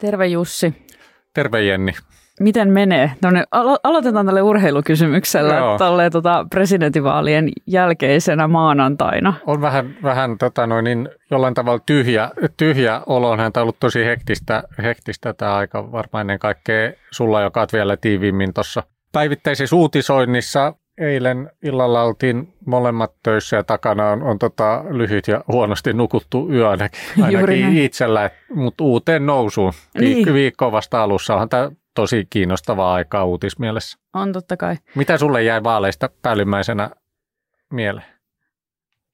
Terve Jussi. Terve Jenni. Miten menee? Tonne, alo- aloitetaan tälle urheilukysymyksellä tälle tota, presidentinvaalien jälkeisenä maanantaina. On vähän, vähän tota noin, niin jollain tavalla tyhjä, tyhjä olo. On häntä ollut tosi hektistä, hektistä tämä aika varmaan ennen kaikkea sulla, joka olet vielä tiiviimmin tuossa päivittäisessä uutisoinnissa. Eilen illalla oltiin molemmat töissä ja takana on, on tota lyhyt ja huonosti nukuttu yö ainakin, ainakin itsellä, mutta uuteen nousuun. Niin. Viikko vasta alussa onhan tämä tosi kiinnostavaa aikaa uutismielessä. On totta kai. Mitä sulle jäi vaaleista päällimmäisenä mieleen?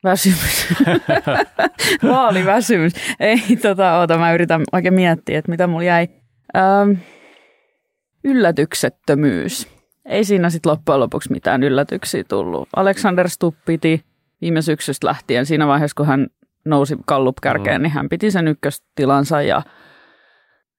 Väsymys. Vaaliväsymys. Ei, tota, oota, mä yritän oikein miettiä, että mitä mulla jäi. Ähm, yllätyksettömyys. Ei siinä sitten loppujen lopuksi mitään yllätyksiä tullut. Alexander Stubb piti viime syksystä lähtien siinä vaiheessa, kun hän nousi kallupkärkeen, mm. niin hän piti sen ykköstilansa ja –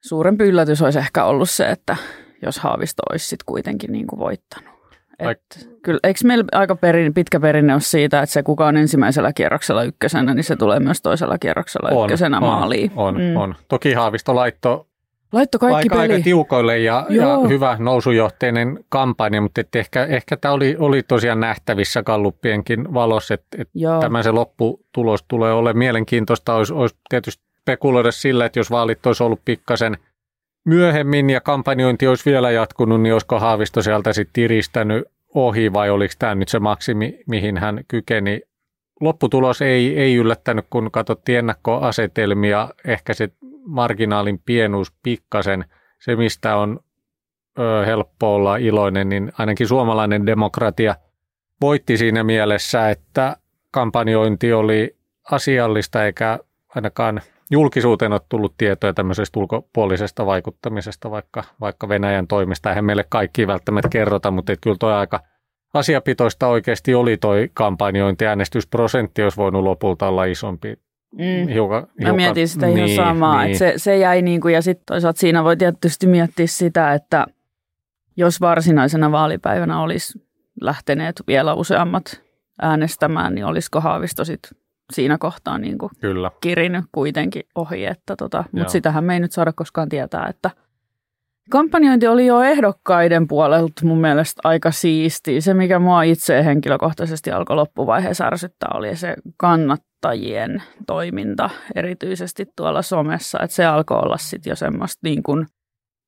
suurempi yllätys olisi ehkä ollut se, että jos Haavisto olisi sitten kuitenkin niin kuin voittanut. Et kyllä, eikö meillä aika perin, pitkä perinne ole siitä, että se kuka on ensimmäisellä kierroksella ykkösenä, niin se tulee myös toisella kierroksella on, ykkösenä on, maaliin. On, mm. on. Toki Haavisto laittoi Laitto kaikki aika, peli. aika tiukoille ja, ja hyvä nousujohteinen kampanja, mutta et ehkä, ehkä tämä oli, oli tosiaan nähtävissä kalluppienkin valossa, että et tämä se lopputulos tulee olemaan mielenkiintoista. Olisi, olisi tietysti spekuloida sillä, että jos vaalit olisi ollut pikkasen myöhemmin ja kampanjointi olisi vielä jatkunut, niin olisiko Haavisto sieltä sitten tiristänyt ohi vai oliko tämä nyt se maksimi, mihin hän kykeni. Lopputulos ei, ei yllättänyt, kun katsottiin ennakkoasetelmia, ehkä se marginaalin pienuus pikkasen, se mistä on ö, helppo olla iloinen, niin ainakin suomalainen demokratia voitti siinä mielessä, että kampanjointi oli asiallista eikä ainakaan julkisuuteen ole tullut tietoja tämmöisestä ulkopuolisesta vaikuttamisesta, vaikka, vaikka Venäjän toimesta. Eihän meille kaikki välttämättä kerrota, mutta et kyllä toi aika asiapitoista oikeasti oli toi kampanjointi. Äänestysprosentti olisi voinut lopulta olla isompi. Mm. Hiukan, Mä mietin sitä niin, ihan samaa, niin. että se, se jäi niin kuin, ja sitten toisaalta siinä voi tietysti miettiä sitä, että jos varsinaisena vaalipäivänä olisi lähteneet vielä useammat äänestämään, niin olisiko Haavisto sitten siinä kohtaa niin kuin Kyllä. kirinyt kuitenkin ohi. Että tota, mutta sitähän me ei nyt saada koskaan tietää, että kampanjointi oli jo ehdokkaiden puolelta mun mielestä aika siisti. Se, mikä mua itse henkilökohtaisesti alkoi loppuvaiheessa ärsyttää, oli se kannattajien toiminta, erityisesti tuolla somessa. Että se alkoi olla sitten jo semmoista niin kuin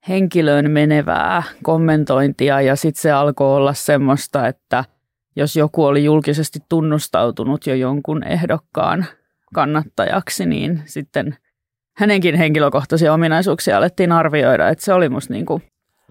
henkilöön menevää kommentointia ja sitten se alkoi olla semmoista, että – jos joku oli julkisesti tunnustautunut jo jonkun ehdokkaan kannattajaksi, niin sitten hänenkin henkilökohtaisia ominaisuuksia alettiin arvioida, että se oli musta niin kuin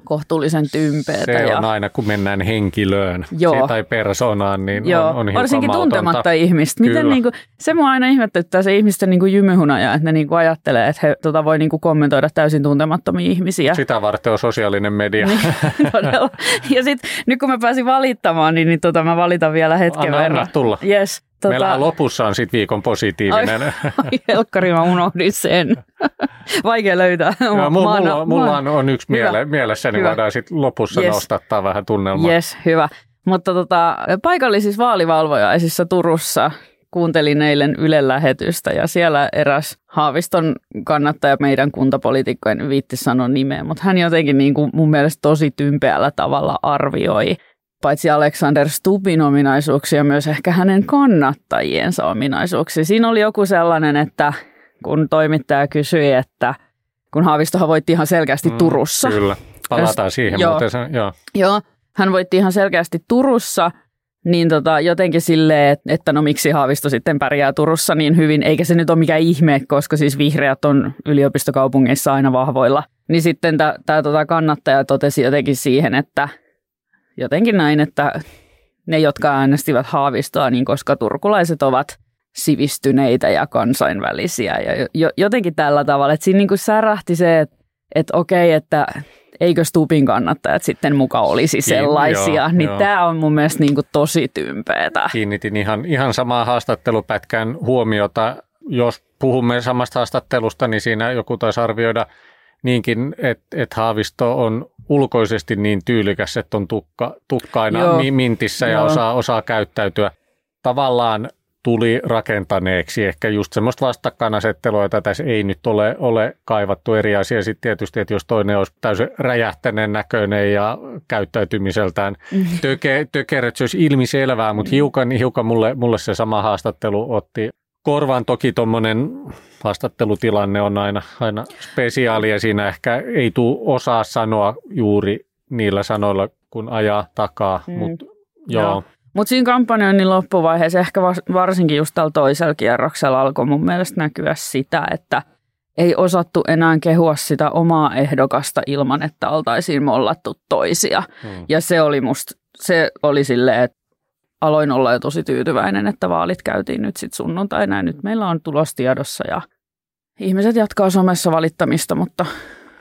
kohtuullisen tympeätä. Se ja... on aina, kun mennään henkilöön Joo. tai persoonaan, niin Joo. on, on Varsinkin mautonta. tuntematta ihmistä. Miten niin kuin, se mua aina ihmetyttää se ihmisten niin kuin jymyhunaja, että ne niin kuin ajattelee, että he tota, voi niin kuin kommentoida täysin tuntemattomia ihmisiä. Sitä varten on sosiaalinen media. niin, Ja sitten nyt kun mä pääsin valittamaan, niin, niin tota, mä valitan vielä hetken anna, verran. Anna tulla. Yes. Tota... Meillä lopussa on sitten viikon positiivinen. Ai, ai helkkari, mä unohdin sen. Vaikea löytää. Joo, mulla, mulla, mulla on, on yksi miele, mielessä, niin hyvä. voidaan sitten lopussa yes. nostattaa vähän tunnelmaa. Yes, hyvä. Mutta tota, paikallisissa vaalivalvojaisissa Turussa kuuntelin eilen Ylen lähetystä ja siellä eräs Haaviston kannattaja meidän kuntapolitiikkojen viitti sanoa nimeä, mutta hän jotenkin niin kuin mun mielestä tosi tympeällä tavalla arvioi paitsi Alexander Stubin ominaisuuksia, myös ehkä hänen kannattajiensa ominaisuuksia. Siinä oli joku sellainen, että kun toimittaja kysyi, että kun Haavistohan voitti ihan selkeästi mm, Turussa. Kyllä, palataan siihen joo, muuten. Sen, joo. joo, hän voitti ihan selkeästi Turussa, niin tota, jotenkin silleen, että no miksi Haavisto sitten pärjää Turussa niin hyvin, eikä se nyt ole mikään ihme, koska siis vihreät on yliopistokaupungeissa aina vahvoilla. Niin sitten tämä tota kannattaja totesi jotenkin siihen, että jotenkin näin, että ne, jotka äänestivät Haavistoa, niin koska turkulaiset ovat sivistyneitä ja kansainvälisiä ja jo, jotenkin tällä tavalla, että siinä niin kuin särähti se, että, että okei, että eikö Stupin kannattajat sitten muka olisi sellaisia, niin, joo, tämä on mun mielestä niin kuin tosi tympeetä. Kiinnitin ihan, ihan samaa haastattelupätkän huomiota. Jos puhumme samasta haastattelusta, niin siinä joku taisi arvioida niinkin, että, että Haavisto on ulkoisesti niin tyylikäs, että on tukka, tukka aina Joo. mintissä ja osaa, osaa käyttäytyä. Tavallaan tuli rakentaneeksi. Ehkä just semmoista vastakkainasettelua, jota tässä ei nyt ole, ole kaivattu eri asia. Sitten tietysti, että jos toinen olisi täysin räjähtäneen näköinen ja käyttäytymiseltään mm-hmm. töke, tökerö, se olisi ilmiselvää, mutta hiukan, hiukan mulle, mulle se sama haastattelu otti korvaan. Toki tuommoinen haastattelutilanne on aina, aina spesiaali ja siinä ehkä ei tule osaa sanoa juuri niillä sanoilla, kun ajaa takaa, mm. mutta joo. joo. Mutta siinä kampanjoinnin loppuvaiheessa ehkä varsinkin just tällä toisella kierroksella alkoi mun mielestä näkyä sitä, että ei osattu enää kehua sitä omaa ehdokasta ilman, että oltaisiin mollattu toisia. Hmm. Ja se oli musta, se oli silleen, että aloin olla jo tosi tyytyväinen, että vaalit käytiin nyt sitten sunnuntaina ja nyt meillä on tulos tiedossa ja ihmiset jatkaa somessa valittamista, mutta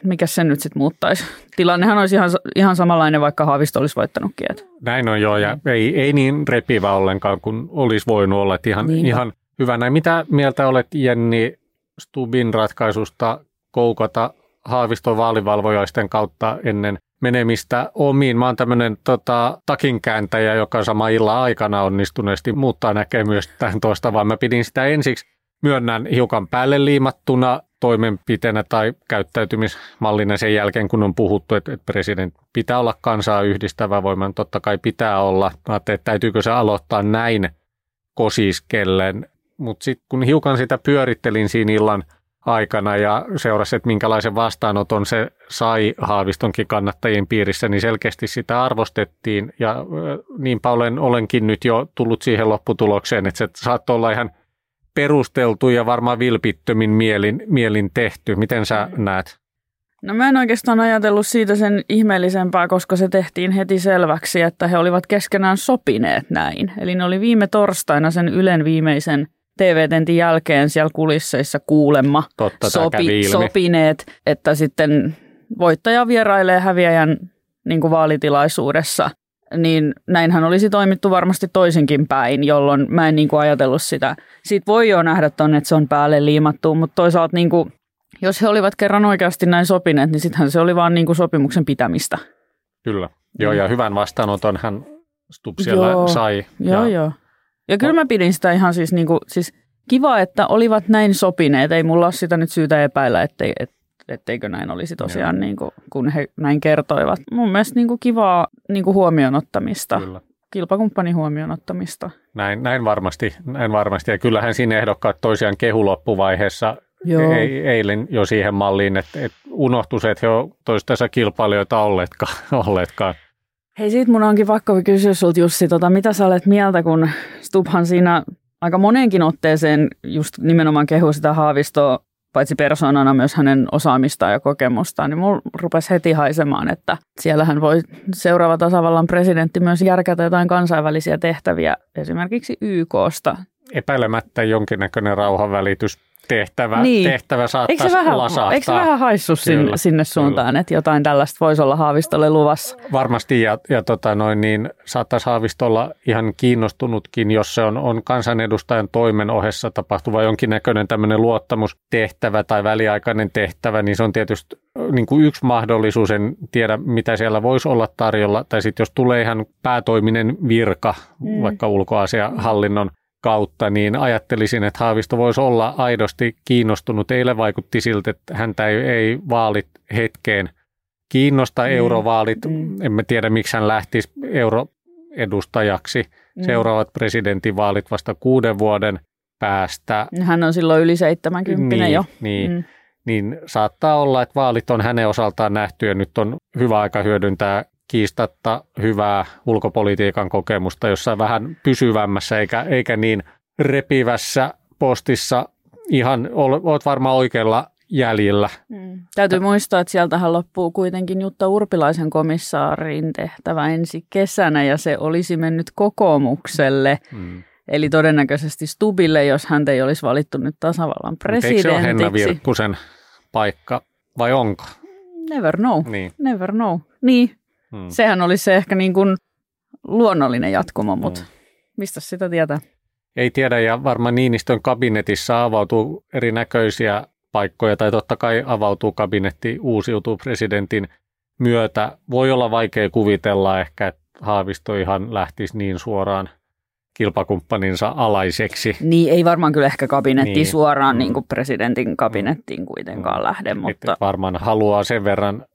mikä se nyt sitten muuttaisi? Tilannehan olisi ihan, ihan samanlainen, vaikka Haavisto olisi voittanutkin. Että. Näin on joo, ja ei, ei niin repivä ollenkaan kuin olisi voinut olla. Että ihan, ihan hyvä näin. Mitä mieltä olet Jenni Stubin ratkaisusta koukata Haaviston vaalivalvojaisten kautta ennen menemistä omiin. Mä oon tämmöinen tota, takinkääntäjä, joka sama illan aikana onnistuneesti muuttaa näkemystä tuosta, vaan mä pidin sitä ensiksi myönnän hiukan päälle liimattuna toimenpiteenä tai käyttäytymismallina sen jälkeen, kun on puhuttu, että, että presidentti pitää olla kansaa yhdistävä voima, totta kai pitää olla. Mä ajattelin, että täytyykö se aloittaa näin kosiskellen, mutta sitten kun hiukan sitä pyörittelin siinä illan aikana ja seurasi, että minkälaisen vastaanoton se sai Haavistonkin kannattajien piirissä, niin selkeästi sitä arvostettiin ja niinpä olen, olenkin nyt jo tullut siihen lopputulokseen, että se saattoi olla ihan – perusteltu ja varmaan vilpittömin mielin, mielin tehty. Miten sä näet? No mä en oikeastaan ajatellut siitä sen ihmeellisempää, koska se tehtiin heti selväksi, että he olivat keskenään sopineet näin. Eli ne oli viime torstaina sen Ylen viimeisen TV-tentin jälkeen siellä kulisseissa kuulemma Totta, sopi, sopineet, että sitten voittaja vierailee häviäjän niin kuin vaalitilaisuudessa – niin näinhän olisi toimittu varmasti toisinkin päin, jolloin mä en niin kuin ajatellut sitä. Siitä voi jo nähdä tonne, että se on päälle liimattu, mutta toisaalta niin kuin, jos he olivat kerran oikeasti näin sopineet, niin sittenhän se oli vaan niin kuin sopimuksen pitämistä. Kyllä. Joo, ja hyvän vastaanoton hän Stubb siellä joo, sai. Joo, ja... joo. Ja kyllä mä pidin sitä ihan siis, niin kuin, siis kiva, että olivat näin sopineet. Ei mulla ole sitä nyt syytä epäillä, ettei, et, etteikö näin olisi tosiaan, niin kuin, kun he näin kertoivat. Mun mielestä niin kuin kivaa niin kuin huomioon ottamista. Kyllä. Kilpakumppanin huomioon ottamista. Näin, näin, varmasti, näin varmasti. Ja kyllähän siinä ehdokkaat toisiaan kehuloppuvaiheessa Joo. Ei, eilen jo siihen malliin, että, että unohtui se, että he ovat toistensa kilpailijoita olleetkaan. olleetkaan. Hei, siitä mun onkin pakko kysyä sulta Jussi, tota, mitä sä olet mieltä, kun Stubhan siinä aika monenkin otteeseen just nimenomaan kehu sitä Haavistoa paitsi persoonana myös hänen osaamistaan ja kokemustaan, niin mulla rupesi heti haisemaan, että siellähän voi seuraava tasavallan presidentti myös järkätä jotain kansainvälisiä tehtäviä, esimerkiksi YKsta. Epäilemättä jonkinnäköinen rauhanvälitys tehtävä, niin. tehtävä saattaisi eikö se vähän, lasahtaa. Eikö se vähän haissu sinne, sinne suuntaan, kyllä. että jotain tällaista voisi olla Haavistolle luvassa? Varmasti, ja, ja tota noin, niin saattaisi Haavistolla ihan kiinnostunutkin, jos se on, on kansanedustajan toimen ohessa tapahtuva jonkinnäköinen tämmöinen luottamustehtävä tai väliaikainen tehtävä, niin se on tietysti niin kuin yksi mahdollisuus, en tiedä mitä siellä voisi olla tarjolla, tai sitten jos tulee ihan päätoiminen virka, mm. vaikka ulkoasiahallinnon kautta, niin ajattelisin, että Haavisto voisi olla aidosti kiinnostunut. Eilen vaikutti siltä, että häntä ei, ei vaalit hetkeen kiinnosta, mm. eurovaalit. Mm. Emme tiedä, miksi hän lähtisi euroedustajaksi. Mm. Seuraavat presidentinvaalit vasta kuuden vuoden päästä. Hän on silloin yli 70 niin, jo. Niin, mm. niin saattaa olla, että vaalit on hänen osaltaan nähty ja nyt on hyvä aika hyödyntää kiistatta hyvää ulkopolitiikan kokemusta jossain vähän pysyvämmässä eikä, eikä niin repivässä postissa. Ihan olet varmaan oikealla jäljellä. Mm. Täytyy muistaa, että sieltähän loppuu kuitenkin Jutta Urpilaisen komissaarin tehtävä ensi kesänä ja se olisi mennyt kokoomukselle. Mm. Eli todennäköisesti Stubille, jos hän ei olisi valittu nyt tasavallan presidentiksi. Eikö se ole Henna Virkkusen paikka vai onko? Never know. Niin. Never know. Niin, Hmm. Sehän olisi se ehkä niin kuin luonnollinen jatkumo, mutta hmm. mistä sitä tietää? Ei tiedä ja varmaan Niinistön kabinetissa avautuu erinäköisiä paikkoja tai totta kai avautuu kabinetti uusiutuu presidentin myötä. Voi olla vaikea kuvitella ehkä, että Haavisto ihan lähtisi niin suoraan kilpakumppaninsa alaiseksi. Niin, ei varmaan kyllä ehkä kabinettiin niin. suoraan mm. niin kuin presidentin kabinettiin kuitenkaan mm. lähde, mutta... Et varmaan haluaa sen verran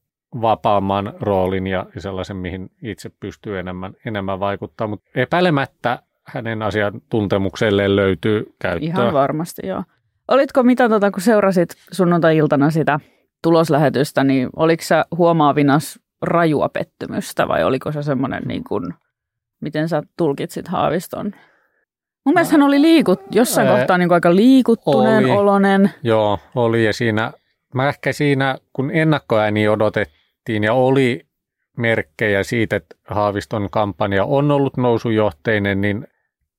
vapaamman roolin ja sellaisen, mihin itse pystyy enemmän, enemmän vaikuttaa, mutta epäilemättä hänen asiantuntemukselleen löytyy käyttöä. Ihan varmasti, joo. Olitko mitä, tota, kun seurasit sunnuntai-iltana sitä tuloslähetystä, niin oliko sä huomaavinas rajua pettymystä vai oliko se semmoinen, niin kuin, miten sä tulkitsit Haaviston? Mun mielestä hän oli liikut, jossain ää, kohtaa niin kuin aika liikuttuneen oli, olonen. Joo, oli ja siinä, mä ehkä siinä, kun ennakkoääni odotettiin ja oli merkkejä siitä, että Haaviston kampanja on ollut nousujohteinen, niin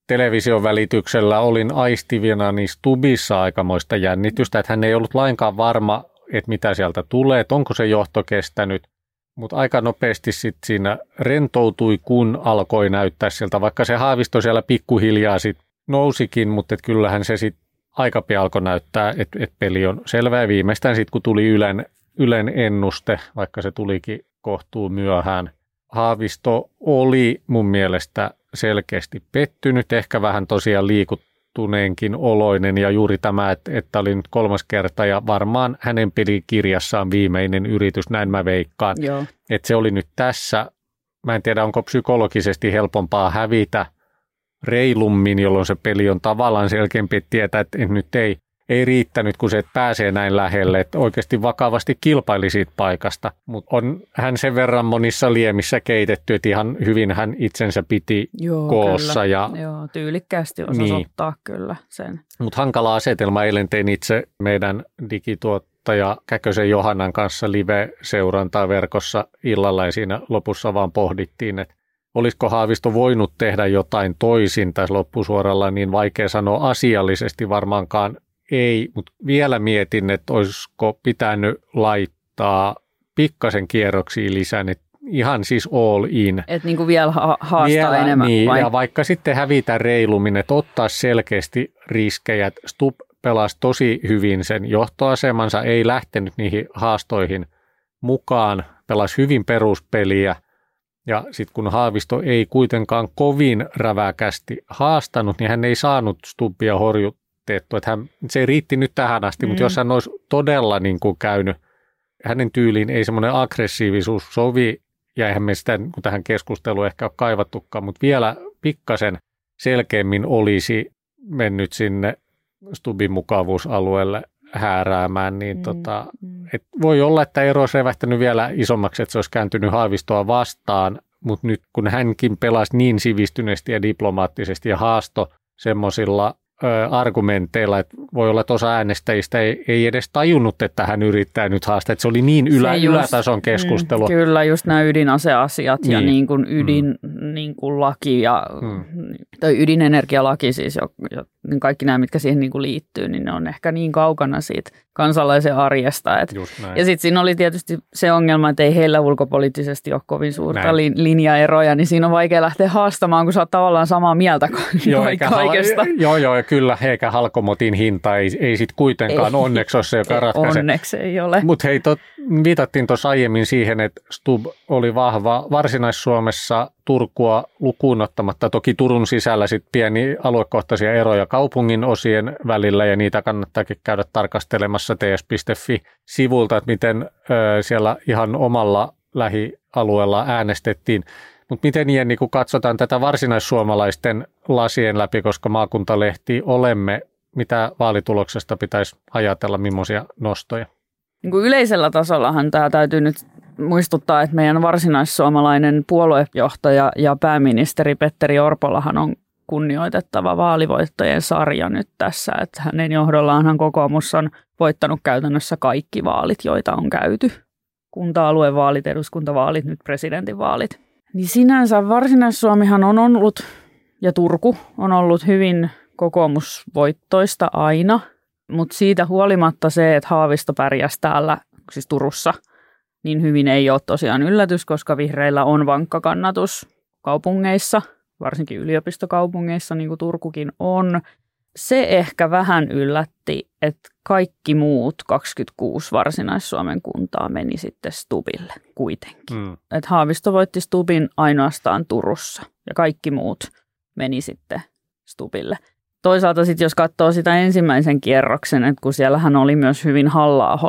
television välityksellä olin aistivina niin Stubissa aikamoista jännitystä, että hän ei ollut lainkaan varma, että mitä sieltä tulee, että onko se johto kestänyt. Mutta aika nopeasti sit siinä rentoutui, kun alkoi näyttää sieltä, vaikka se haavisto siellä pikkuhiljaa sit nousikin, mutta kyllähän se sitten aika pian alkoi näyttää, että et peli on selvä. Ja viimeistään sitten, kun tuli Ylen, Ylen ennuste, vaikka se tulikin kohtuu myöhään, Haavisto oli mun mielestä selkeästi pettynyt, ehkä vähän tosiaan liikuttuneenkin oloinen ja juuri tämä, että, että oli nyt kolmas kerta ja varmaan hänen kirjassaan viimeinen yritys, näin mä veikkaan. Joo. Että se oli nyt tässä, mä en tiedä onko psykologisesti helpompaa hävitä reilummin, jolloin se peli on tavallaan selkeämpi, että tietää, että nyt ei ei riittänyt, kun se et pääsee näin lähelle, että oikeasti vakavasti kilpaili siitä paikasta. Mutta on hän sen verran monissa liemissä keitetty, että ihan hyvin hän itsensä piti Joo, koossa. Kyllä. Ja, Joo, tyylikkäästi osasi niin. ottaa kyllä sen. Mutta hankala asetelma. Eilen tein itse meidän digituottaja Käkösen Johannan kanssa live-seurantaa verkossa illalla ja siinä lopussa vaan pohdittiin, että olisiko Haavisto voinut tehdä jotain toisin tässä loppusuoralla, niin vaikea sanoa asiallisesti varmaankaan ei, mutta vielä mietin, että olisiko pitänyt laittaa pikkasen kierroksia lisää, että ihan siis all in. Että niin vielä ha- haastaa vielä, enemmän niin, vai? ja vaikka sitten hävitä reilummin, että ottaa selkeästi riskejä. Stub pelasi tosi hyvin sen johtoasemansa, ei lähtenyt niihin haastoihin mukaan, pelasi hyvin peruspeliä. Ja sitten kun Haavisto ei kuitenkaan kovin räväkästi haastanut, niin hän ei saanut Stubbia horjut, suoritettu. Että hän, se ei riitti nyt tähän asti, mm. mutta jos hän olisi todella niin kuin käynyt, hänen tyyliin ei semmoinen aggressiivisuus sovi, ja eihän me sitä kun tähän keskusteluun ehkä ole kaivattukaan, mutta vielä pikkasen selkeämmin olisi mennyt sinne Stubin mukavuusalueelle hääräämään, niin mm. tota, mm. et voi olla, että ero olisi revähtänyt vielä isommaksi, että se olisi kääntynyt haavistoa vastaan, mutta nyt kun hänkin pelasi niin sivistyneesti ja diplomaattisesti ja haasto semmoisilla argumenteilla, että voi olla, että osa äänestäjistä ei, ei edes tajunnut, että hän yrittää nyt haastaa. Että se oli niin ylä, just, ylätason mm, keskustelu. Mm, kyllä, just nämä ydinaseasiat niin. ja niin kuin ydin mm. niin kuin laki ja mm. tai ydinenergialaki siis, jo, jo, niin kaikki nämä, mitkä siihen niin kuin liittyy, niin ne on ehkä niin kaukana siitä kansalaisen arjesta. Et, ja sitten siinä oli tietysti se ongelma, että ei heillä ulkopoliittisesti ole kovin suurta näin. linjaeroja, niin siinä on vaikea lähteä haastamaan, kun sä oot tavallaan samaa mieltä joo, kaikesta. Hal- joo, joo, ja kyllä, eikä halkomotin hinta ei, ei sitten kuitenkaan ei, onneksi ole se, joka ratkaisee. Onneksi ei ole. Mutta hei, tot, viitattiin tuossa aiemmin siihen, että Stub oli vahva Varsinais-Suomessa Turkua lukuun ottamatta. Toki Turun sisällä sit pieni aluekohtaisia eroja kaupungin osien välillä ja niitä kannattaakin käydä tarkastelemassa ts.fi-sivulta, että miten siellä ihan omalla lähialueella äänestettiin. Mutta miten Jenni, kun katsotaan tätä varsinaissuomalaisten lasien läpi, koska maakuntalehti olemme, mitä vaalituloksesta pitäisi ajatella, millaisia nostoja? Niin kuin yleisellä tasollahan tämä täytyy nyt muistuttaa, että meidän varsinaissuomalainen puoluejohtaja ja pääministeri Petteri Orpolahan on kunnioitettava vaalivoittojen sarja nyt tässä. Että hänen johdollaanhan kokoomus on voittanut käytännössä kaikki vaalit, joita on käyty. Kunta-aluevaalit, eduskuntavaalit, nyt presidentinvaalit. Niin sinänsä Varsinais-Suomihan on ollut, ja Turku on ollut hyvin kokoomusvoittoista aina, mutta siitä huolimatta se, että Haavisto pärjäsi täällä, siis Turussa, niin hyvin ei ole tosiaan yllätys, koska vihreillä on vankka kannatus kaupungeissa, varsinkin yliopistokaupungeissa, niin kuin Turkukin on. Se ehkä vähän yllätti, että kaikki muut 26 Varsinais-Suomen kuntaa meni sitten Stubille kuitenkin. Mm. Että Haavisto voitti Stubin ainoastaan Turussa ja kaikki muut meni sitten Stupille. Toisaalta sitten jos katsoo sitä ensimmäisen kierroksen, että kun siellähän oli myös hyvin halla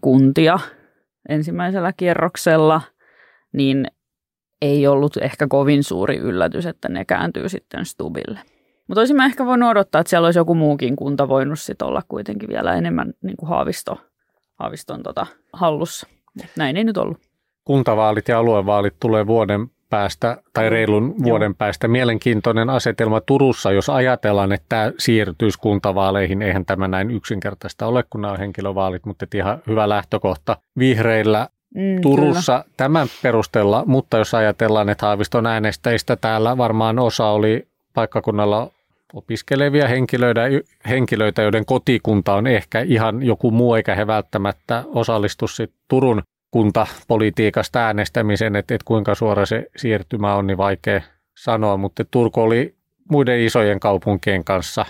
kuntia ensimmäisellä kierroksella, niin ei ollut ehkä kovin suuri yllätys, että ne kääntyy sitten Stubille. Mutta olisin mä ehkä voinut odottaa, että siellä olisi joku muukin kunta voinut sit olla kuitenkin vielä enemmän niin kuin haavisto, haaviston tota, hallussa. Mut näin ei nyt ollut. Kuntavaalit ja aluevaalit tulee vuoden päästä tai reilun vuoden Joo. päästä. Mielenkiintoinen asetelma Turussa, jos ajatellaan, että tämä siirtyisi kuntavaaleihin. Eihän tämä näin yksinkertaista ole, kun nämä on henkilövaalit, mutta ihan hyvä lähtökohta. Vihreillä Mm, Turussa kyllä. tämän perusteella, mutta jos ajatellaan, että Haaviston äänestäjistä täällä varmaan osa oli paikkakunnalla opiskelevia henkilöitä, henkilöitä, joiden kotikunta on ehkä ihan joku muu, eikä he välttämättä osallistu Turun kuntapolitiikasta äänestämiseen, että, että kuinka suora se siirtymä on, niin vaikea sanoa, mutta Turku oli muiden isojen kaupunkien kanssa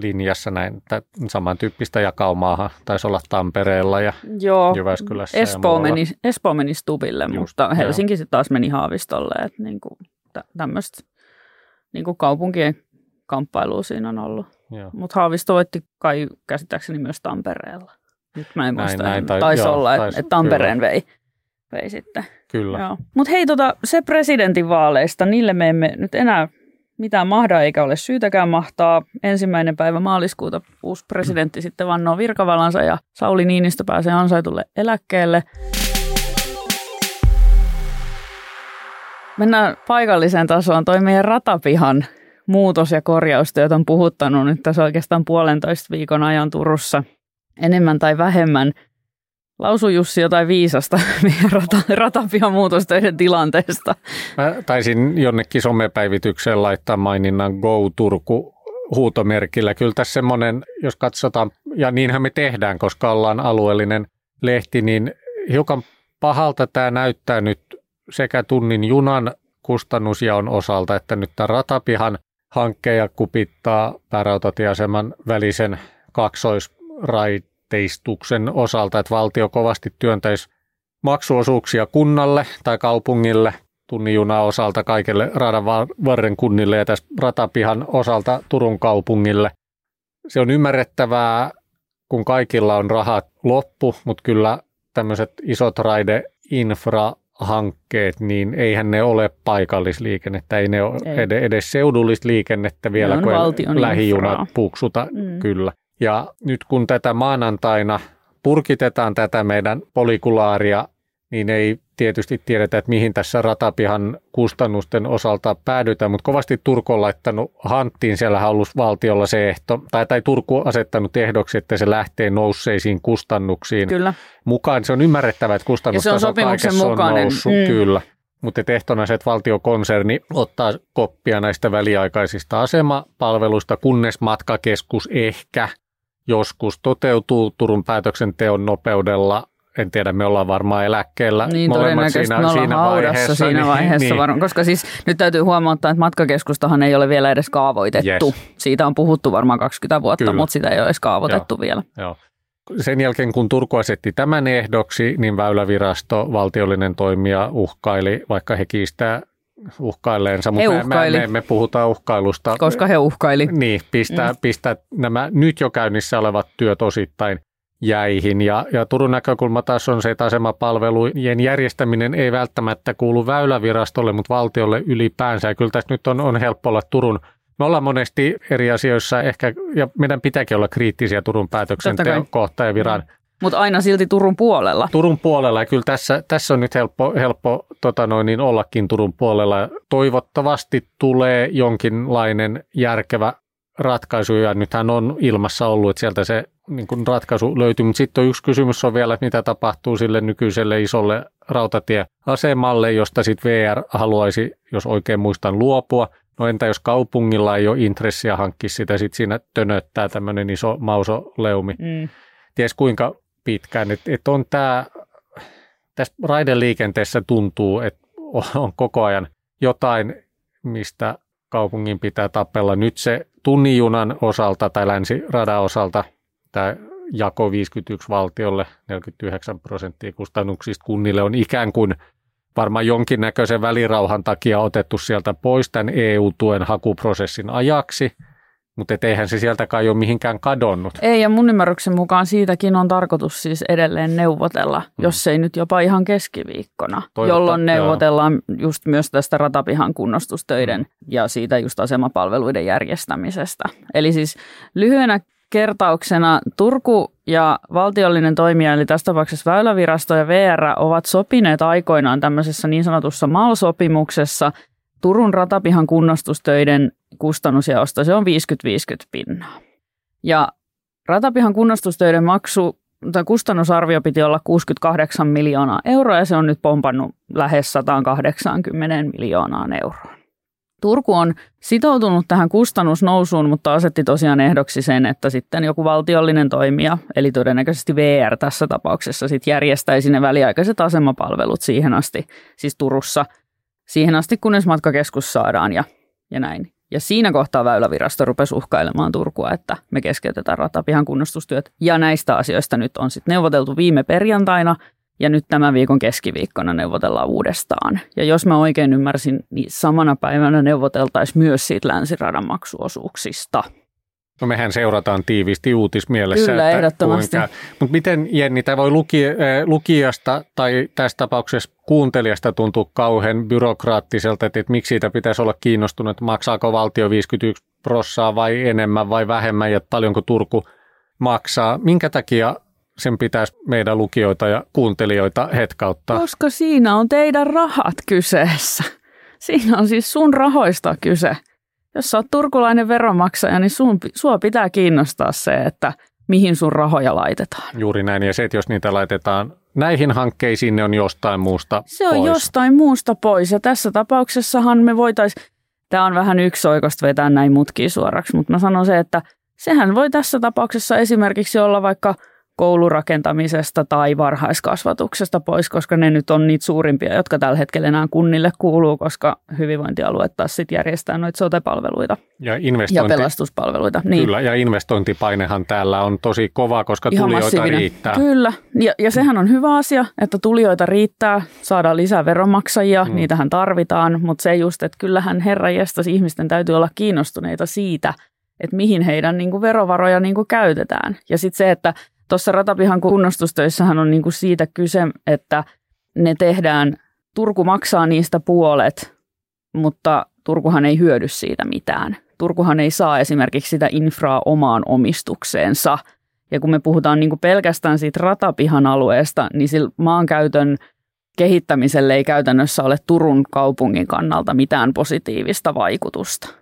linjassa näin, samantyyppistä jakaumaahan taisi olla Tampereella ja Joo, Jyväskylässä. Espoo, ja meni, Espoo meni Stubille, Just, mutta Helsinki sitten taas meni Haavistolle, että niin kuin, tämmöistä niin kuin kaupunkien kamppailua siinä on ollut. Mutta Haavisto voitti kai käsittääkseni myös Tampereella. Nyt mä en muista, näin, näin, taisi joo, olla, että et Tampereen vei, vei sitten. Kyllä. Mutta hei, tota, se presidentinvaaleista, niille me emme nyt enää mitään mahda eikä ole syytäkään mahtaa. Ensimmäinen päivä maaliskuuta uusi presidentti sitten vannoo virkavalansa ja Sauli Niinistö pääsee ansaitulle eläkkeelle. Mennään paikalliseen tasoon. Toi meidän ratapihan muutos- ja korjaustyöt on puhuttanut nyt tässä oikeastaan puolentoista viikon ajan Turussa – enemmän tai vähemmän. Lausu Jussi jotain viisasta meidän rata, ratapihan muutostöiden tilanteesta. Mä taisin jonnekin somepäivitykseen laittaa maininnan Go Turku huutomerkillä. Kyllä tässä semmoinen, jos katsotaan, ja niinhän me tehdään, koska ollaan alueellinen lehti, niin hiukan pahalta tämä näyttää nyt sekä tunnin junan kustannusjaon osalta, että nyt tämä ratapihan hankkeen ja kupittaa päärautatieaseman välisen kaksoisrait raiteistuksen osalta, että valtio kovasti työntäisi maksuosuuksia kunnalle tai kaupungille, tunnijuna osalta kaikille radan varren kunnille ja tässä ratapihan osalta Turun kaupungille. Se on ymmärrettävää, kun kaikilla on rahat loppu, mutta kyllä tämmöiset isot raide infra hankkeet, niin eihän ne ole paikallisliikennettä, ei ne ole ei. edes seudullista liikennettä vielä, kun lähijunat puksuta, mm. kyllä. Ja nyt kun tätä maanantaina purkitetaan tätä meidän polikulaaria, niin ei tietysti tiedetä, että mihin tässä ratapihan kustannusten osalta päädytään, mutta kovasti Turku on laittanut hanttiin, siellä ollut valtiolla se ehto, tai, tai Turku asettanut ehdoksi, että se lähtee nousseisiin kustannuksiin kyllä. mukaan. Se on ymmärrettävää, että kustannustaso on kaikessa mukainen. on noussut, mm. kyllä. Mutta tehtona se, että valtiokonserni ottaa koppia näistä väliaikaisista asemapalveluista, kunnes matkakeskus ehkä – joskus toteutuu Turun päätöksenteon nopeudella. En tiedä, me ollaan varmaan eläkkeellä. Niin todennäköisesti siinä, me ollaan siinä vaiheessa, siinä niin, vaiheessa niin. varmaan, koska siis nyt täytyy huomauttaa, että matkakeskustahan ei ole vielä edes kaavoitettu. Yes. Siitä on puhuttu varmaan 20 vuotta, Kyllä. mutta sitä ei ole edes kaavoitettu Joo. vielä. Joo. Sen jälkeen, kun Turku asetti tämän ehdoksi, niin Väylävirasto, valtiollinen toimija, uhkaili, vaikka he kiistää uhkailleensa, mutta he me, me, me puhutaan uhkailusta. Koska he uhkaili. Niin, pistää, mm. pistää nämä nyt jo käynnissä olevat työt osittain jäihin. Ja, ja Turun näkökulma taas on se, että asemapalvelujen järjestäminen ei välttämättä kuulu väylävirastolle, mutta valtiolle ylipäänsä. Ja kyllä tässä nyt on, on helppo olla Turun me ollaan monesti eri asioissa ehkä, ja meidän pitääkin olla kriittisiä Turun päätöksenteon kohta ja viran mm mutta aina silti Turun puolella. Turun puolella ja kyllä tässä, tässä on nyt helppo, helppo tota noin, niin ollakin Turun puolella. Toivottavasti tulee jonkinlainen järkevä ratkaisu ja nythän on ilmassa ollut, että sieltä se niin kuin ratkaisu löytyy. Mutta sitten on yksi kysymys on vielä, että mitä tapahtuu sille nykyiselle isolle rautatieasemalle, josta sitten VR haluaisi, jos oikein muistan, luopua. No entä jos kaupungilla ei ole intressiä hankkia sitä, sitten siinä tönöttää tämmöinen iso mausoleumi. Mm. Ties kuinka pitkään. Että et on tämä, tässä raideliikenteessä tuntuu, että on koko ajan jotain, mistä kaupungin pitää tapella. Nyt se tunnijunan osalta tai länsiradan osalta tämä jako 51 valtiolle, 49 prosenttia kustannuksista kunnille on ikään kuin varmaan jonkinnäköisen välirauhan takia otettu sieltä pois tämän EU-tuen hakuprosessin ajaksi – mutta eihän se sieltä kai ole mihinkään kadonnut. Ei, ja mun ymmärryksen mukaan siitäkin on tarkoitus siis edelleen neuvotella, mm. jos ei nyt jopa ihan keskiviikkona, Toivotta, jolloin neuvotellaan joo. just myös tästä ratapihan kunnostustöiden mm. ja siitä just asemapalveluiden järjestämisestä. Eli siis lyhyenä kertauksena Turku ja valtiollinen toimija, eli tässä tapauksessa Väylävirasto ja VR, ovat sopineet aikoinaan tämmöisessä niin sanotussa MAL-sopimuksessa – Turun ratapihan kunnostustöiden kustannusjaosta se on 50-50 pinnaa. Ja ratapihan kunnostustöiden maksu tai kustannusarvio piti olla 68 miljoonaa euroa ja se on nyt pompannut lähes 180 miljoonaan euroa. Turku on sitoutunut tähän kustannusnousuun, mutta asetti tosiaan ehdoksi sen, että sitten joku valtiollinen toimija, eli todennäköisesti VR tässä tapauksessa, sitten järjestäisi ne väliaikaiset asemapalvelut siihen asti, siis Turussa – siihen asti, kunnes matkakeskus saadaan ja, ja näin. Ja siinä kohtaa Väylävirasto rupesi uhkailemaan Turkua, että me keskeytetään ratapihan kunnostustyöt. Ja näistä asioista nyt on sitten neuvoteltu viime perjantaina ja nyt tämän viikon keskiviikkona neuvotellaan uudestaan. Ja jos mä oikein ymmärsin, niin samana päivänä neuvoteltaisiin myös siitä länsiradan maksuosuuksista. No mehän seurataan tiiviisti uutismielessä. Kyllä, että ehdottomasti. Mutta miten Jenni, tämä voi luki, lukijasta tai tässä tapauksessa kuuntelijasta tuntuu kauhean byrokraattiselta, että, että miksi siitä pitäisi olla kiinnostunut, että maksaako valtio 51 prossaa vai enemmän vai vähemmän ja paljonko Turku maksaa. Minkä takia sen pitäisi meidän lukijoita ja kuuntelijoita hetkauttaa? Koska siinä on teidän rahat kyseessä. Siinä on siis sun rahoista kyse jos sä oot turkulainen veronmaksaja, niin sun, sua pitää kiinnostaa se, että mihin sun rahoja laitetaan. Juuri näin, ja se, että jos niitä laitetaan näihin hankkeisiin, ne on jostain muusta Se on pois. jostain muusta pois, ja tässä tapauksessahan me voitaisiin, tämä on vähän yksi oikosta vetää näin mutkiin suoraksi, mutta mä sanon se, että sehän voi tässä tapauksessa esimerkiksi olla vaikka – koulurakentamisesta tai varhaiskasvatuksesta pois, koska ne nyt on niitä suurimpia, jotka tällä hetkellä enää kunnille kuuluu, koska hyvinvointialueet taas sitten järjestää noita sote-palveluita ja, investointi, ja pelastuspalveluita. Niin. Kyllä, ja investointipainehan täällä on tosi kova, koska Ihan tulijoita massiivinen. riittää. Kyllä, ja, ja sehän on hyvä asia, että tulijoita riittää, saadaan lisää veronmaksajia, mm. niitähän tarvitaan, mutta se just, että kyllähän herra ihmisten täytyy olla kiinnostuneita siitä, että mihin heidän niin kuin verovaroja niin kuin käytetään. Ja sitten se, että Tuossa ratapihan kunnostustöissähän on niin kuin siitä kyse, että ne tehdään, Turku maksaa niistä puolet, mutta Turkuhan ei hyödy siitä mitään. Turkuhan ei saa esimerkiksi sitä infraa omaan omistukseensa. Ja kun me puhutaan niin kuin pelkästään siitä ratapihan alueesta, niin sillä maankäytön kehittämiselle ei käytännössä ole Turun kaupungin kannalta mitään positiivista vaikutusta.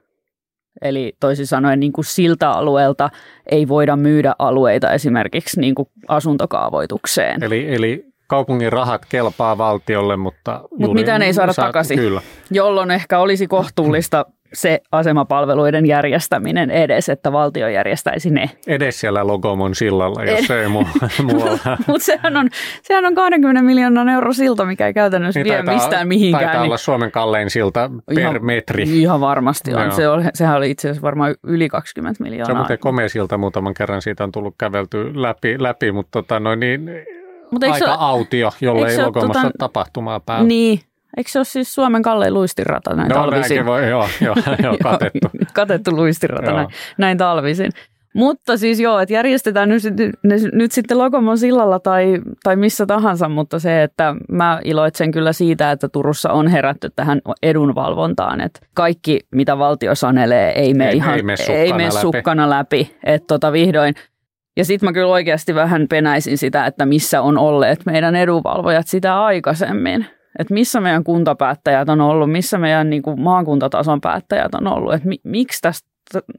Eli toisin sanoen niin kuin siltä alueelta ei voida myydä alueita esimerkiksi niin kuin asuntokaavoitukseen. Eli, eli kaupungin rahat kelpaa valtiolle, mutta... Mutta mitään ei saada saa, takaisin, kyllä. jolloin ehkä olisi kohtuullista se asemapalveluiden järjestäminen edes, että valtio järjestäisi ne. Edes siellä Logomon sillalla, jos Ed- ei muualla. Mutta sehän on, sehän on 20 miljoonan euro silta, mikä ei käytännössä niin vie taitaa, mistään mihinkään. Taitaa niin... olla Suomen kallein silta per ihan, metri. Ihan varmasti on. Se oli, sehän oli itse asiassa varmaan yli 20 miljoonaa. Se on muuten komea silta, muutaman kerran siitä on tullut kävelty läpi, läpi mutta tota, no niin, Mut aika se, autio, jolle ei Logomossa tota, tapahtumaa päällä. Niin, Eikö se ole siis Suomen kallein luistirata näin no, talvisin? Voi, joo, joo, joo, katettu. katettu luistirata näin, näin talvisin. Mutta siis joo, että järjestetään nyt, nyt sitten Lokomon sillalla tai, tai missä tahansa, mutta se, että mä iloitsen kyllä siitä, että Turussa on herätty tähän edunvalvontaan, että kaikki mitä valtio sanelee ei mene ihan ei mene sukkana, ei mene sukkana läpi. läpi. Että tota vihdoin ja sitten mä kyllä oikeasti vähän penäisin sitä, että missä on olleet meidän edunvalvojat sitä aikaisemmin että missä meidän kuntapäättäjät on ollut, missä meidän niin kuin maakuntatason päättäjät on ollut, että mi, miksi tästä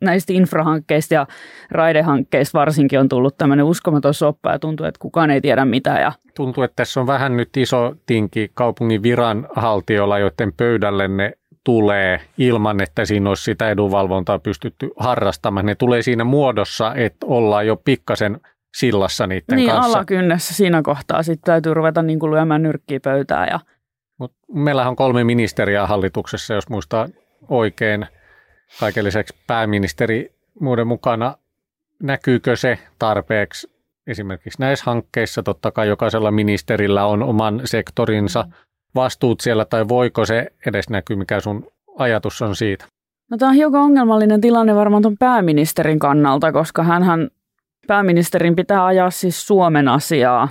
näistä infrahankkeista ja raidehankkeista varsinkin on tullut tämmöinen uskomaton soppa ja tuntuu, että kukaan ei tiedä mitä. Ja... Tuntuu, että tässä on vähän nyt iso tinki kaupungin viranhaltijoilla, joiden pöydälle ne tulee ilman, että siinä olisi sitä edunvalvontaa pystytty harrastamaan. Ne tulee siinä muodossa, että ollaan jo pikkasen sillassa niiden niin, kanssa. Niin, alakynnessä siinä kohtaa. Sitten täytyy ruveta niin kuin lyömään nyrkkiä pöytään ja Mut meillähän on kolme ministeriä hallituksessa, jos muistaa oikein. Kaiken lisäksi pääministeri muiden mukana. Näkyykö se tarpeeksi esimerkiksi näissä hankkeissa? Totta kai jokaisella ministerillä on oman sektorinsa, vastuut siellä tai voiko se edes näkyä, mikä sun ajatus on siitä? No tämä on hiukan ongelmallinen tilanne varmaan tuon pääministerin kannalta, koska hän pääministerin pitää ajaa siis Suomen asiaa.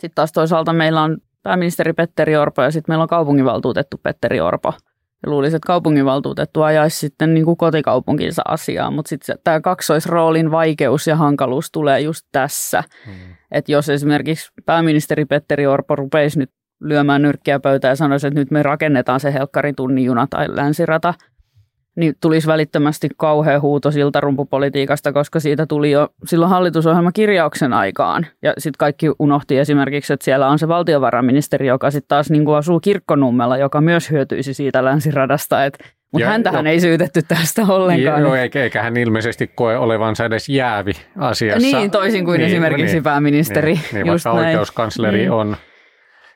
Sitten taas toisaalta meillä on pääministeri Petteri Orpo ja sitten meillä on kaupunginvaltuutettu Petteri Orpo. Ja luulisin, että kaupunginvaltuutettu ajaisi sitten niin kuin kotikaupunkinsa asiaa, mutta sitten tämä kaksoisroolin vaikeus ja hankaluus tulee just tässä. Hmm. Että jos esimerkiksi pääministeri Petteri Orpo rupeisi nyt lyömään nyrkkiä pöytään ja sanoisi, että nyt me rakennetaan se Helkkarin tunnin juna tai länsirata – niin tulisi välittömästi kauhea huuto siltarumpupolitiikasta, koska siitä tuli jo silloin hallitusohjelmakirjauksen aikaan. Ja sitten kaikki unohti esimerkiksi, että siellä on se valtiovarainministeri, joka sitten taas niin kuin asuu kirkkonummella, joka myös hyötyisi siitä länsiradasta. Et, mutta häntähän jo, ei syytetty tästä ollenkaan. Joo, eikä, eikä hän ilmeisesti koe olevansa edes jäävi asiassa. Niin, toisin kuin niin, esimerkiksi niin, pääministeri. Niin, niin vaikka näin. oikeuskansleri niin. on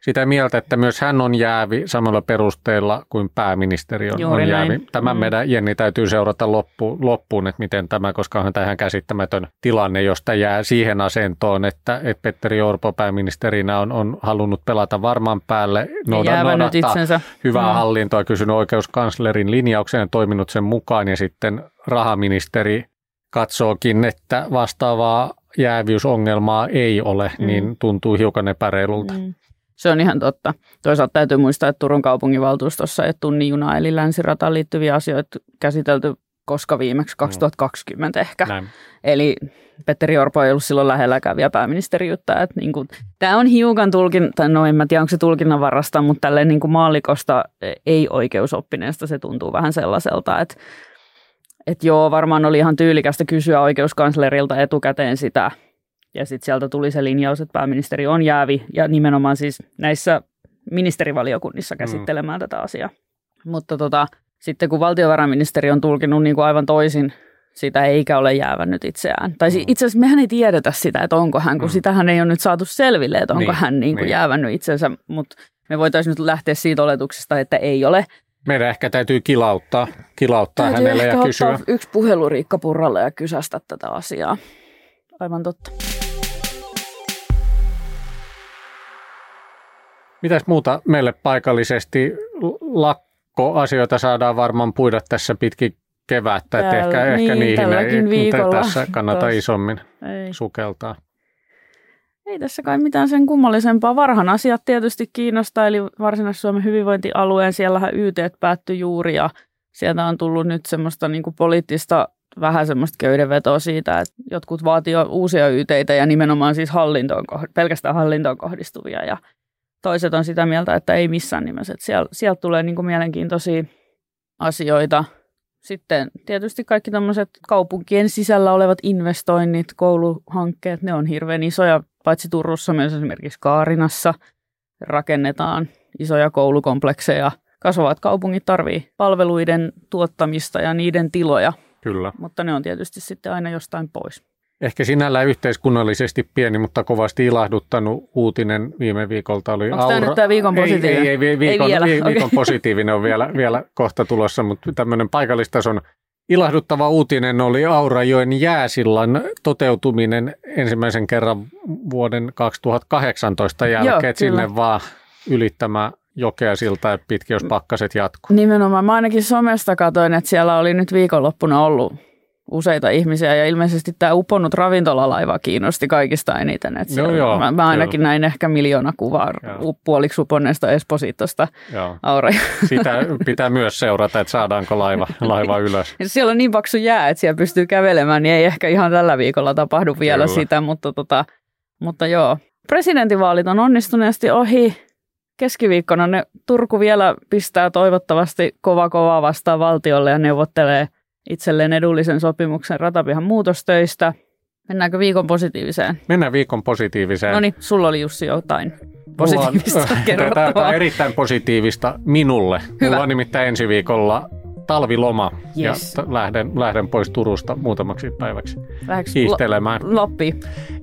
sitä mieltä, että myös hän on jäävi samalla perusteella kuin pääministeri on, on jäävi. Tämän mm. meidän Jenni täytyy seurata loppu, loppuun, että miten tämä, koska on tähän käsittämätön tilanne, josta jää siihen asentoon, että, että Petteri Orpo pääministerinä on, on halunnut pelata varman päälle, noudattaa itsensä. hyvää mm. hallintoa, kysynyt oikeuskanslerin linjauksen ja toiminut sen mukaan ja sitten rahaministeri katsookin, että vastaavaa jäävyysongelmaa ei ole, mm. niin tuntuu hiukan epäreilulta. Mm. Se on ihan totta. Toisaalta täytyy muistaa, että Turun kaupunginvaltuustossa ei tunnin juna eli länsirataan liittyviä asioita käsitelty koska viimeksi 2020 mm. ehkä. Näin. Eli Petteri Orpo ei ollut silloin lähelläkään vielä pääministeriutta. Että niin kuin, tämä on hiukan tulkin, tai no en mä tiedä onko se tulkinnan varasta, mutta tälleen niin kuin maallikosta ei oikeusoppineesta se tuntuu vähän sellaiselta, että että joo, varmaan oli ihan tyylikästä kysyä oikeuskanslerilta etukäteen sitä, ja sitten sieltä tuli se linjaus, että pääministeri on jäävi ja nimenomaan siis näissä ministerivaliokunnissa käsittelemään mm. tätä asiaa. Mutta tota, sitten kun valtiovarainministeri on tulkinut niin kuin aivan toisin sitä eikä ole jäävännyt itseään. Tai mm. itse asiassa mehän ei tiedetä sitä, että onko hän, kun mm. sitähän ei ole nyt saatu selville, että onko niin, hän niin kuin niin. jäävännyt itsensä, mutta me voitaisiin nyt lähteä siitä oletuksesta, että ei ole. Meidän ehkä täytyy kilauttaa, kilauttaa täytyy hänelle ja kysyä. yksi puhelu Riikka Purralle ja kysästä tätä asiaa. Aivan totta. Mitäs muuta meille paikallisesti? Lakkoasioita saadaan varmaan puida tässä pitkin kevättä, että ehkä, niin, ehkä niihin ei viikolla. tässä kannata Tos. isommin ei. sukeltaa. Ei tässä kai mitään sen kummallisempaa. Varhan asiat tietysti kiinnostaa, eli Varsinais-Suomen hyvinvointialueen, siellähän YT päättyi juuri ja sieltä on tullut nyt semmoista niin kuin poliittista vähän semmoista köydenvetoa siitä, että jotkut vaatii uusia YTitä ja nimenomaan siis hallintoon, pelkästään hallintoon kohdistuvia ja toiset on sitä mieltä, että ei missään nimessä. Että siellä, sieltä tulee niin kuin mielenkiintoisia asioita. Sitten tietysti kaikki tämmöiset kaupunkien sisällä olevat investoinnit, kouluhankkeet, ne on hirveän isoja. Paitsi Turussa myös esimerkiksi Kaarinassa rakennetaan isoja koulukomplekseja. Kasvavat kaupungit tarvii palveluiden tuottamista ja niiden tiloja. Kyllä. Mutta ne on tietysti sitten aina jostain pois. Ehkä sinällään yhteiskunnallisesti pieni, mutta kovasti ilahduttanut uutinen viime viikolta oli Onko Aura. Tämä, tämä viikon positiivinen? Ei, ei, ei, viikon, ei vielä. Vi, viikon okay. positiivinen on vielä, vielä kohta tulossa, mutta tämmöinen paikallistason ilahduttava uutinen oli Aurajoen jääsillan toteutuminen ensimmäisen kerran vuoden 2018 jälkeen, Joo, sinne vaan ylittämään jokea siltä pitkin, jos pakkaset jatkuu. Nimenomaan. Mä ainakin somesta katsoin, että siellä oli nyt viikonloppuna ollut useita ihmisiä ja ilmeisesti tämä uponnut ravintolalaiva kiinnosti kaikista eniten. Että joo, joo, mä, mä ainakin kyllä. näin ehkä miljoona kuvaa joo. puoliksi uponneesta Espositosta Aura. Sitä pitää myös seurata, että saadaanko laiva, laiva ylös. Siellä on niin paksu jää, että siellä pystyy kävelemään, niin ei ehkä ihan tällä viikolla tapahdu vielä kyllä. sitä, mutta, tota, mutta joo. Presidentinvaalit on onnistuneesti ohi. Keskiviikkona ne Turku vielä pistää toivottavasti kova kova vastaan valtiolle ja neuvottelee – itselleen edullisen sopimuksen ratapihan muutostöistä. Mennäänkö viikon positiiviseen? Mennään viikon positiiviseen. No niin, sulla oli Jussi jotain positiivista Tämä on erittäin positiivista minulle. Hyvä. Mulla on nimittäin ensi viikolla talviloma yes. ja lähden, lähden pois Turusta muutamaksi päiväksi Lähdekö hiihtelemään. Loppi?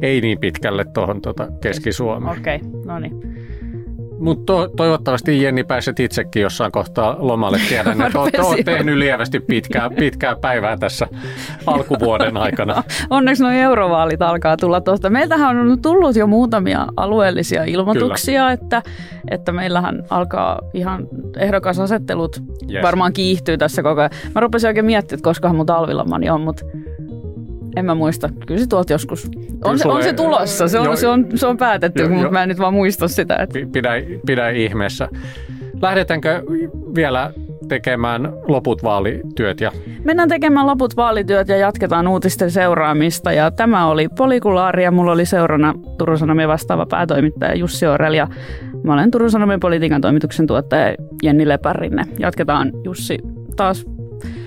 Ei niin pitkälle tuohon tuota Keski-Suomeen. Okei, okay. no niin. Mutta to, toivottavasti Jenni pääset itsekin jossain kohtaa lomalle. Tiedän, että olet, olet tehnyt lievästi pitkää, pitkää päivää tässä alkuvuoden aikana. Onneksi nuo eurovaalit alkaa tulla tuosta. Meiltähän on tullut jo muutamia alueellisia ilmoituksia, että, että meillähän alkaa ihan ehdokasasettelut yes. varmaan kiihtyy tässä koko ajan. Mä rupesin oikein miettimään, että koskahan mun talvilomani on, mutta en mä muista. Kyllä se tuolta joskus. On se, on se tulossa, se on, jo, se on, se on päätetty, jo, jo, mutta mä en nyt vaan muista sitä. Että... Pidä, pidä ihmeessä. Lähdetäänkö vielä tekemään loput vaalityöt? Ja... Mennään tekemään loput vaalityöt ja jatketaan uutisten seuraamista. Ja tämä oli Polikulaari ja mulla oli seurana Turun Sanomien vastaava päätoimittaja Jussi Orel ja mä olen Turun Sanomien politiikan toimituksen tuottaja Jenni Lepärinne. Jatketaan Jussi taas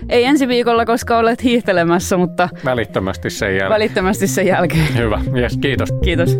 ei ensi viikolla, koska olet hiihtelemässä, mutta... Välittömästi sen jälkeen. Välittömästi sen jälkeen. Hyvä, yes, kiitos. Kiitos.